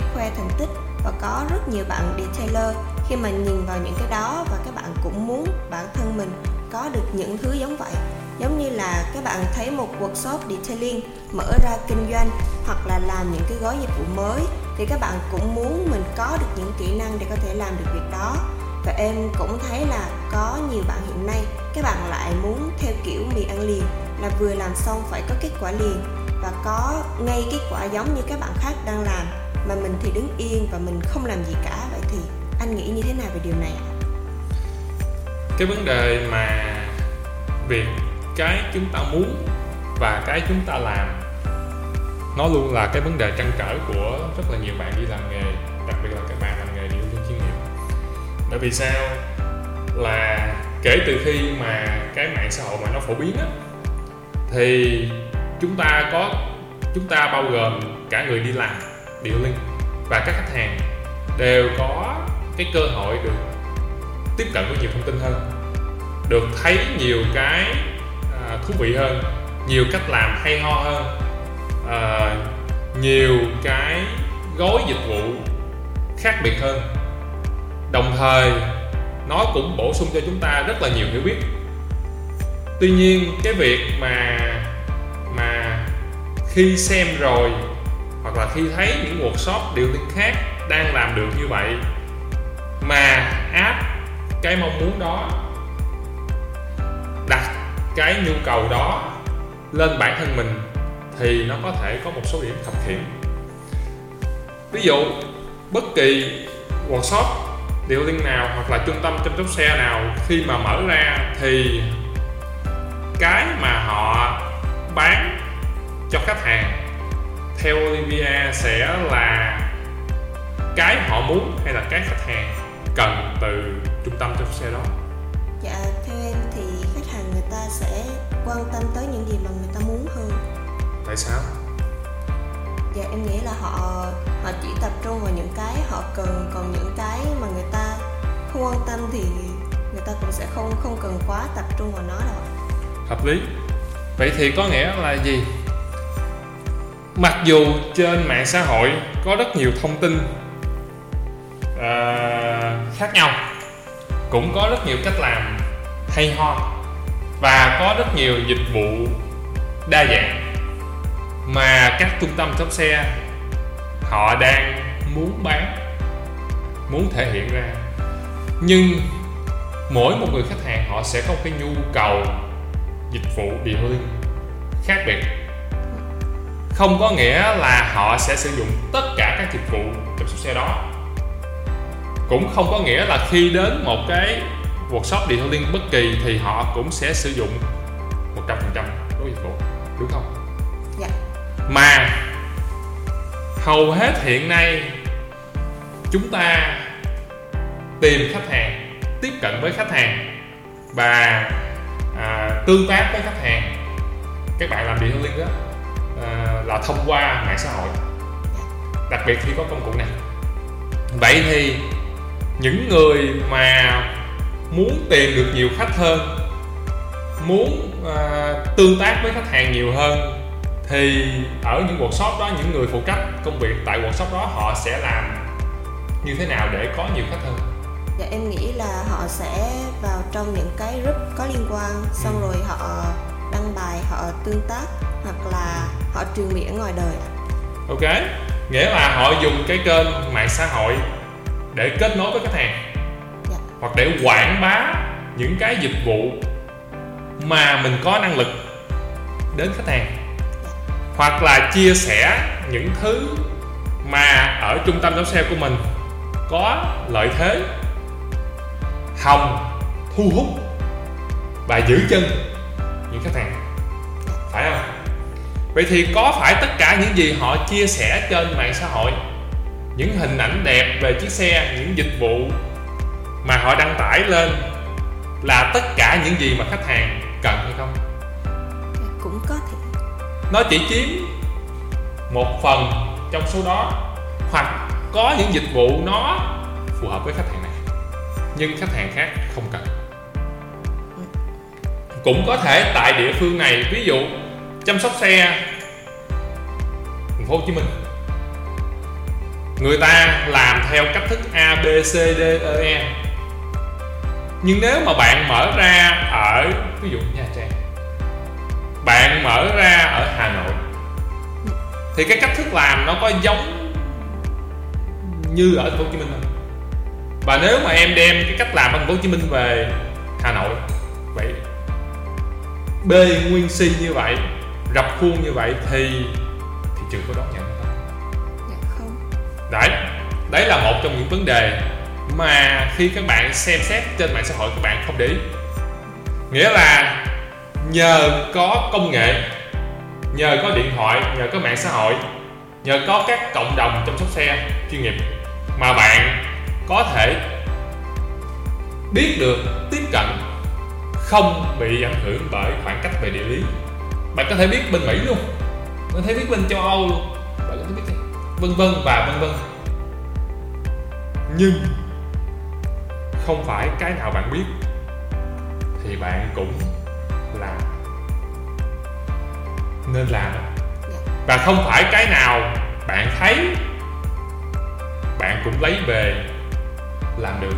để khoe thành tích và có rất nhiều bạn detailer khi mà nhìn vào những cái đó và các bạn cũng muốn bản thân mình có được những thứ giống vậy, giống như là các bạn thấy một workshop detailing mở ra kinh doanh hoặc là làm những cái gói dịch vụ mới, thì các bạn cũng muốn mình có được những kỹ năng để có thể làm được việc đó. Và em cũng thấy là có nhiều bạn hiện nay, các bạn lại muốn theo kiểu mì ăn liền, là vừa làm xong phải có kết quả liền và có ngay kết quả giống như các bạn khác đang làm mà mình thì đứng yên và mình không làm gì cả. Vậy thì anh nghĩ như thế nào về điều này ạ? Cái vấn đề mà việc cái chúng ta muốn và cái chúng ta làm, nó luôn là cái vấn đề trăn trở của rất là nhiều bạn đi làm nghề, đặc biệt là các bạn làm nghề điều chuyên nghiệp. Bởi vì sao? Là kể từ khi mà cái mạng xã hội mà nó phổ biến á, thì chúng ta có, chúng ta bao gồm cả người đi làm, điều linh và các khách hàng đều có cái cơ hội được tiếp cận với nhiều thông tin hơn được thấy nhiều cái à, thú vị hơn nhiều cách làm hay ho hơn à, nhiều cái gói dịch vụ khác biệt hơn. Đồng thời nó cũng bổ sung cho chúng ta rất là nhiều hiểu biết. Tuy nhiên cái việc mà mà khi xem rồi hoặc là khi thấy những workshop, điều linh khác đang làm được như vậy mà áp cái mong muốn đó, đặt cái nhu cầu đó lên bản thân mình thì nó có thể có một số điểm khập khiễng ví dụ, bất kỳ workshop, điều liên nào hoặc là trung tâm chăm sóc xe nào khi mà mở ra thì cái mà họ bán cho khách hàng theo Olivia sẽ là cái họ muốn hay là cái khách hàng cần từ trung tâm chăm sóc xe đó? Dạ, theo em thì khách hàng người ta sẽ quan tâm tới những gì mà người ta muốn hơn. Tại sao? Dạ em nghĩ là họ họ chỉ tập trung vào những cái họ cần còn những cái mà người ta không quan tâm thì người ta cũng sẽ không không cần quá tập trung vào nó đâu. hợp lý. Vậy thì có nghĩa là gì mặc dù trên mạng xã hội có rất nhiều thông tin uh, khác nhau cũng có rất nhiều cách làm hay ho và có rất nhiều dịch vụ đa dạng mà các trung tâm shop xe họ đang muốn bán muốn thể hiện ra. Nhưng mỗi một người khách hàng họ sẽ có cái nhu cầu dịch vụ detailing khác biệt không có nghĩa là họ sẽ sử dụng tất cả các dịch vụ chăm sóc xe đó cũng không có nghĩa là khi đến một cái workshop detailing bất kỳ thì họ cũng sẽ sử dụng 100% đối dịch vụ đúng không? Dạ. Mà hầu hết hiện nay chúng ta tìm khách hàng tiếp cận với khách hàng và à, tương tác với khách hàng các bạn làm detailing đó à, là thông qua mạng xã hội. Đặc biệt khi có công cụ này. Vậy thì những người mà muốn tìm được nhiều khách hơn muốn uh, tương tác với khách hàng nhiều hơn thì ở những workshop đó những người phụ trách công việc tại workshop đó họ sẽ làm như thế nào để có nhiều khách hơn? Dạ em nghĩ là họ sẽ vào trong những cái group có liên quan xong ừ. rồi họ đăng bài họ tương tác hoặc là họ truyền miệng ngoài đời ok. Nghĩa là họ dùng cái kênh mạng xã hội để kết nối với khách hàng. Dạ. hoặc để quảng bá những cái dịch vụ mà mình có năng lực đến khách hàng. Dạ. hoặc là chia sẻ những thứ mà ở trung tâm đón xe của mình có lợi thế hồng thu hút và giữ chân những khách hàng. Phải không vậy thì có phải tất cả những gì họ chia sẻ trên mạng xã hội những hình ảnh đẹp về chiếc xe những dịch vụ mà họ đăng tải lên là tất cả những gì mà khách hàng cần hay không? Cũng có thể. Nó chỉ chiếm một phần trong số đó hoặc có những dịch vụ nó phù hợp với khách hàng này nhưng khách hàng khác không cần. Cũng có thể tại địa phương này ví dụ chăm sóc xe. Thành phố Hồ Chí Minh. Người ta làm theo cách thức A, B, C, D E E. Nhưng nếu mà bạn mở ra ở, ví dụ Nha Trang, bạn mở ra ở Hà Nội, thì cái cách thức làm nó có giống như ở thành phố Hồ Chí Minh không? Và nếu mà em đem cái cách làm ở thành phố Hồ Chí Minh về Hà Nội, vậy B nguyên si như vậy rập khuôn như vậy thì thị trường có đón nhận không? dạ không Đấy, đấy là một trong những vấn đề mà khi các bạn xem xét trên mạng xã hội các bạn không để ý. Nghĩa là nhờ có công nghệ, nhờ có điện thoại, nhờ có mạng xã hội, nhờ có các cộng đồng chăm sóc xe chuyên nghiệp mà bạn có thể biết được tiếp cận không bị ảnh hưởng bởi khoảng cách về địa lý. Bạn có thể biết bên Mỹ luôn, bạn có thể biết bên châu Âu luôn, bạn có thể biết vân vân và vân vân. Nhưng không phải cái nào bạn biết thì bạn cũng làm. Nên làm. Và không phải cái nào bạn thấy bạn cũng lấy về làm được.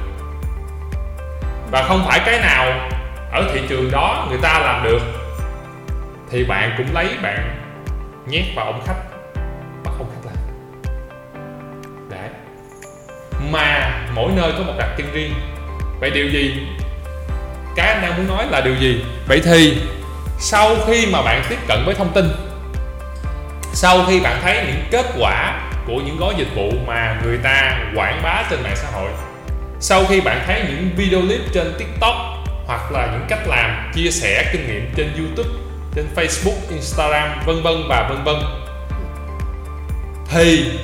Và không phải cái nào ở thị trường đó người ta làm được thì bạn cũng lấy bạn nhét vào ông khách. Mà không khách làm đấy. Mà mỗi nơi có một đặc trưng riêng. Vậy điều gì? Cái anh đang muốn nói là điều gì? Vậy thì sau khi mà bạn tiếp cận với thông tin, sau khi bạn thấy những kết quả của những gói dịch vụ mà người ta quảng bá trên mạng xã hội, sau khi bạn thấy những video clip trên tiktok hoặc là những cách làm, chia sẻ kinh nghiệm trên youtube trên facebook instagram vân vân và vân vân. Thì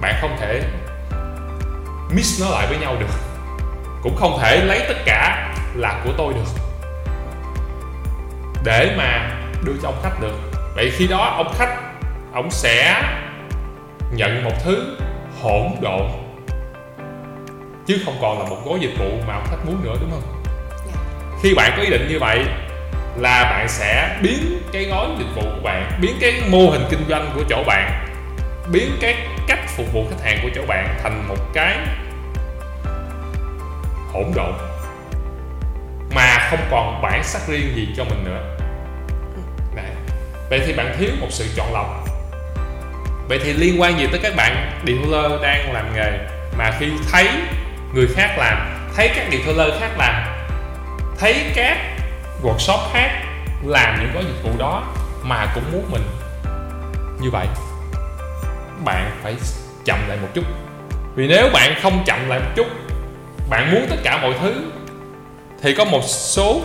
bạn không thể mix nó lại với nhau được. Cũng không thể lấy tất cả là của tôi được. Để mà đưa cho ông khách được. Vậy khi đó ông khách ông sẽ nhận một thứ hỗn độn. Chứ không còn là một gói dịch vụ mà ông khách muốn nữa đúng không? Khi bạn có ý định như vậy là bạn sẽ biến cái gói dịch vụ của bạn, biến cái mô hình kinh doanh của chỗ bạn, biến cái cách phục vụ khách hàng của chỗ bạn thành một cái hỗn độn mà không còn bản sắc riêng gì cho mình nữa Đấy. vậy thì bạn thiếu một sự chọn lọc vậy thì liên quan gì tới các bạn dealer đang làm nghề mà khi thấy người khác làm, thấy các dealer khác làm, thấy các workshop khác làm những gói dịch vụ đó mà cũng muốn mình như vậy. Bạn phải chậm lại một chút. Vì nếu bạn không chậm lại một chút, bạn muốn tất cả mọi thứ, thì có một số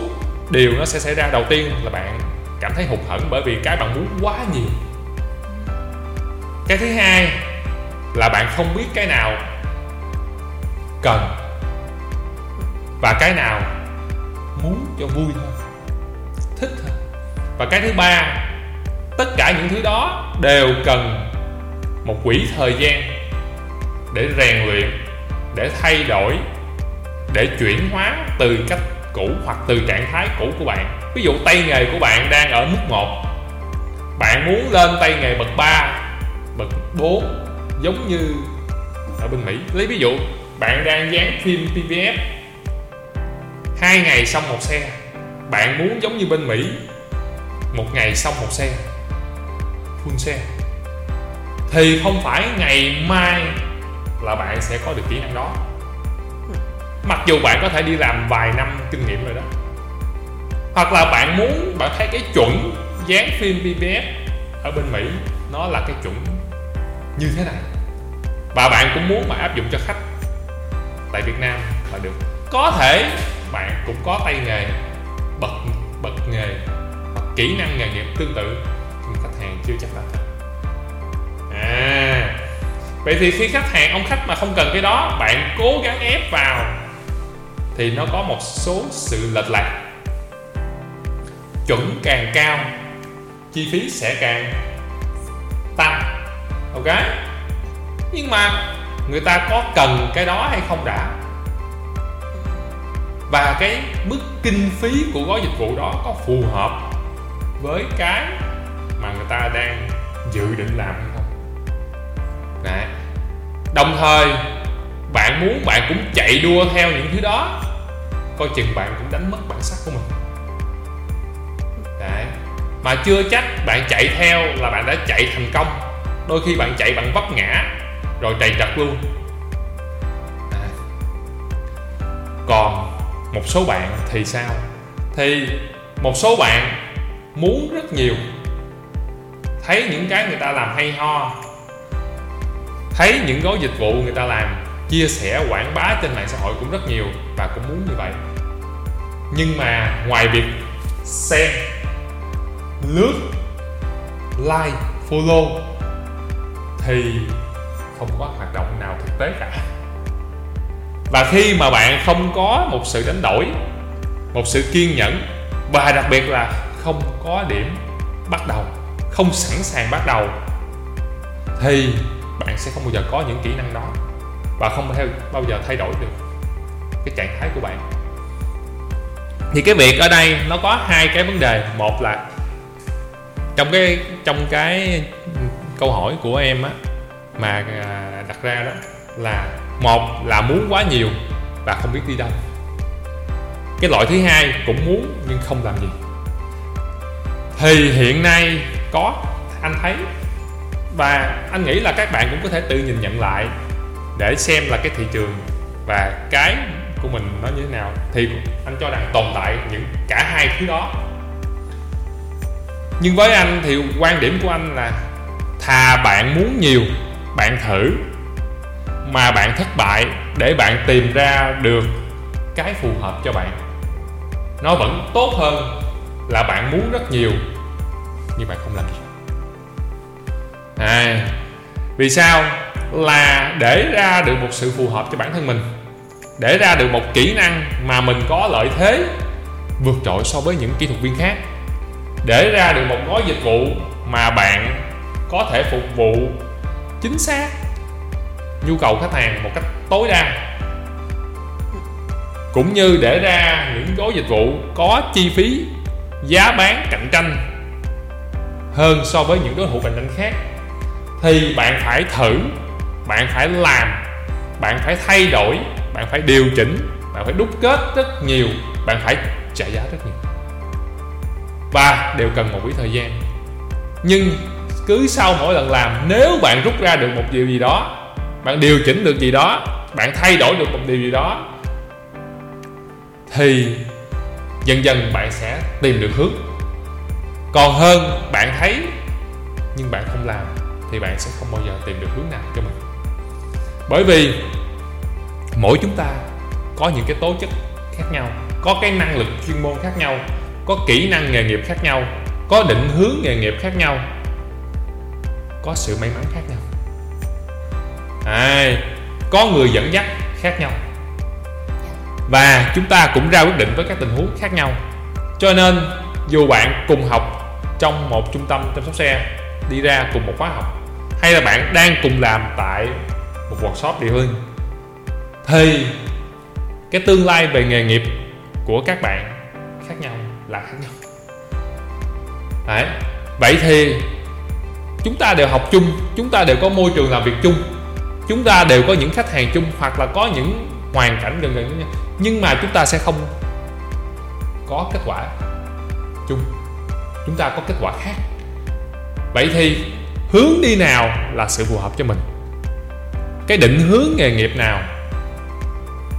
điều nó sẽ xảy ra. Đầu tiên là bạn cảm thấy hụt hẫng bởi vì cái bạn muốn quá nhiều. Cái thứ hai là bạn không biết cái nào cần và cái nào muốn cho vui thôi và cái thứ ba, tất cả những thứ đó đều cần một quỹ thời gian để rèn luyện, để thay đổi, để chuyển hóa từ cách cũ hoặc từ trạng thái cũ của bạn. Ví dụ tay nghề của bạn đang ở mức 1 bạn muốn lên tay nghề bậc 3 bậc 4 giống như ở bên Mỹ. Lấy ví dụ, bạn đang dán phim PVF hai ngày xong một xe, bạn muốn giống như bên Mỹ một ngày xong một xe. Full xe. Thì không phải ngày mai là bạn sẽ có được kỹ năng đó. Mặc dù bạn có thể đi làm vài năm kinh nghiệm rồi đó. Hoặc là bạn muốn, bạn thấy cái chuẩn dán phim PVF ở bên Mỹ, nó là cái chuẩn như thế này. Và bạn cũng muốn mà áp dụng cho khách tại Việt Nam là được. Có thể bạn cũng có tay nghề, bậc bậc nghề kỹ năng nghề nghiệp tương tự nhưng khách hàng chưa chắc là thật à vậy thì khi khách hàng, ông khách mà không cần cái đó, bạn cố gắng ép vào thì nó có một số sự lệch lạc. Chuẩn càng cao, chi phí sẽ càng tăng ok ok? Nhưng mà người ta có cần cái đó hay không đã? Và cái mức kinh phí của gói dịch vụ đó có phù hợp với cái mà người ta đang dự định làm hay không Đấy. đồng thời, bạn muốn bạn cũng chạy đua theo những thứ đó, coi chừng bạn cũng đánh mất bản sắc của mình Đấy. mà chưa chắc bạn chạy theo là bạn đã chạy thành công đôi khi bạn chạy bạn vấp ngã, rồi trầy trật luôn Đấy. còn một số bạn thì sao thì một số bạn muốn rất nhiều. Thấy những cái người ta làm hay ho. Thấy những gói dịch vụ người ta làm, chia sẻ, quảng bá trên mạng xã hội cũng rất nhiều và cũng muốn như vậy. Nhưng mà ngoài việc xem, lướt, like, follow thì không có hoạt động nào thực tế cả. Và khi mà bạn không có một sự đánh đổi, một sự kiên nhẫn và đặc biệt là không có điểm bắt đầu, không sẵn sàng bắt đầu, thì bạn sẽ không bao giờ có những kỹ năng đó và không bao giờ thay đổi được cái trạng thái của bạn. Thì cái việc ở đây nó có hai cái vấn đề. Một là trong cái trong cái câu hỏi của em á, mà à, đặt ra đó là một là muốn quá nhiều và không biết đi đâu. Cái loại thứ hai cũng muốn nhưng không làm gì thì hiện nay có, anh thấy, và anh nghĩ là các bạn cũng có thể tự nhìn nhận lại để xem là cái thị trường và cái của mình nó như thế nào. Thì anh cho rằng tồn tại những cả hai thứ đó. Nhưng với anh thì quan điểm của anh là thà bạn muốn nhiều, bạn thử, mà bạn thất bại để bạn tìm ra được cái phù hợp cho bạn. Nó vẫn tốt hơn là bạn muốn rất nhiều nhưng bạn không làm gì. À, vì sao? Là để ra được một sự phù hợp cho bản thân mình. Để ra được một kỹ năng mà mình có lợi thế vượt trội so với những kỹ thuật viên khác. Để ra được một gói dịch vụ mà bạn có thể phục vụ chính xác nhu cầu khách hàng một cách tối đa. Cũng như để ra những gói dịch vụ có chi phí giá bán cạnh tranh hơn so với những đối thủ cạnh tranh khác. Thì bạn phải thử, bạn phải làm, bạn phải thay đổi, bạn phải điều chỉnh, bạn phải đúc kết rất nhiều, bạn phải trả giá rất nhiều. Và đều cần một quỹ thời gian. Nhưng cứ sau mỗi lần làm, nếu bạn rút ra được một điều gì đó, bạn điều chỉnh được gì đó, bạn thay đổi được một điều gì đó, thì dần dần bạn sẽ tìm được hướng còn hơn bạn thấy nhưng bạn không làm thì bạn sẽ không bao giờ tìm được hướng nào cho mình. Bởi vì mỗi chúng ta có những cái tố chất khác nhau có cái năng lực chuyên môn khác nhau có kỹ năng nghề nghiệp khác nhau có định hướng nghề nghiệp khác nhau có sự may mắn khác nhau. À, có người dẫn dắt khác nhau. Và chúng ta cũng ra quyết định với các tình huống khác nhau. Cho nên dù bạn cùng học trong một trung tâm chăm sóc xe đi ra cùng một khóa học. Hay là bạn đang cùng làm tại một workshop địa phương. Thì cái tương lai về nghề nghiệp của các bạn khác nhau là khác nhau. Đấy. vậy thì chúng ta đều học chung, chúng ta đều có môi trường làm việc chung, chúng ta đều có những khách hàng chung hoặc là có những hoàn cảnh gần gần nhau. Nhưng mà chúng ta sẽ không có kết quả chung chúng ta có kết quả khác. Vậy thì hướng đi nào là sự phù hợp cho mình? Cái định hướng nghề nghiệp nào?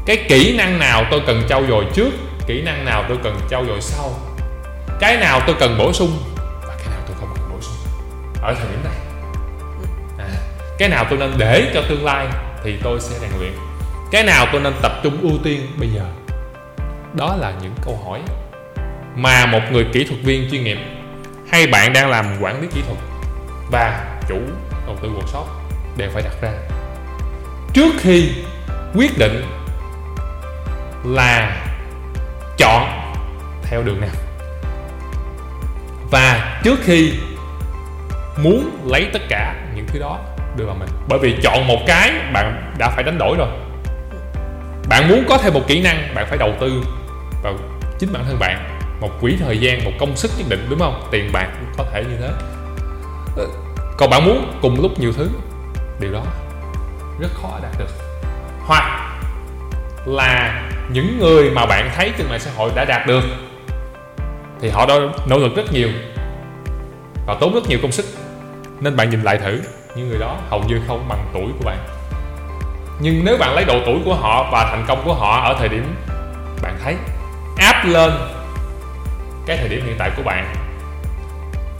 Cái kỹ năng nào tôi cần trau dồi trước kỹ năng nào tôi cần trau dồi sau? Cái nào tôi cần bổ sung và cái nào tôi không cần bổ sung? Ở thời điểm này. À, cái nào tôi nên để cho tương lai thì tôi sẽ rèn luyện. Cái nào tôi nên tập trung ưu tiên bây giờ? Đó là những câu hỏi mà một người kỹ thuật viên chuyên nghiệp. Hay bạn đang làm quản lý kỹ thuật và chủ đầu tư workshop đều phải đặt ra. Trước khi quyết định là chọn theo đường nào. Và trước khi muốn lấy tất cả những thứ đó đưa vào mình. Bởi vì chọn một cái bạn đã phải đánh đổi rồi. Bạn muốn có thêm một kỹ năng, bạn phải đầu tư vào chính bản thân bạn một quỹ thời gian, một công sức nhất định, đúng không? Tiền bạc cũng có thể như thế. Ờ, còn bạn muốn cùng lúc nhiều thứ, điều đó rất khó đạt được. Hoặc là những người mà bạn thấy trên mạng xã hội đã đạt được, thì họ đã nỗ lực rất nhiều và tốn rất nhiều công sức. Nên bạn nhìn lại thử những người đó hầu như không bằng tuổi của bạn. Nhưng nếu bạn lấy độ tuổi của họ và thành công của họ ở thời điểm bạn thấy áp lên cái thời điểm hiện tại của bạn.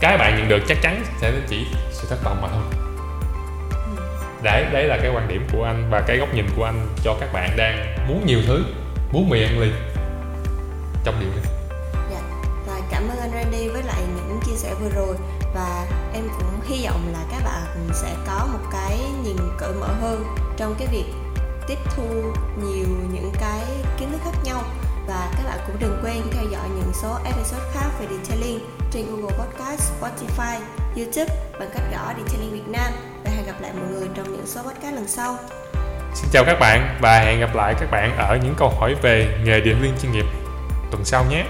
Cái bạn nhận được chắc chắn sẽ chỉ sự thất vọng mà thôi. Đấy đấy là cái quan điểm của anh và cái góc nhìn của anh cho các bạn đang muốn nhiều thứ, muốn mì ăn liền trong điều này. Dạ. và cảm ơn anh Randy với lại những chia sẻ vừa rồi và em cũng hy vọng là các bạn sẽ có một cái nhìn cởi mở hơn trong cái việc tiếp thu nhiều những cái kiến thức khác nhau và các bạn cũng đừng quên theo dõi những số episode khác về detailing trên Google Podcast, Spotify, YouTube bằng cách gõ Detailing Việt Nam và hẹn gặp lại mọi người trong những số podcast lần sau. Xin chào các bạn và hẹn gặp lại các bạn ở những câu hỏi về nghề điện viên chuyên nghiệp tuần sau nhé.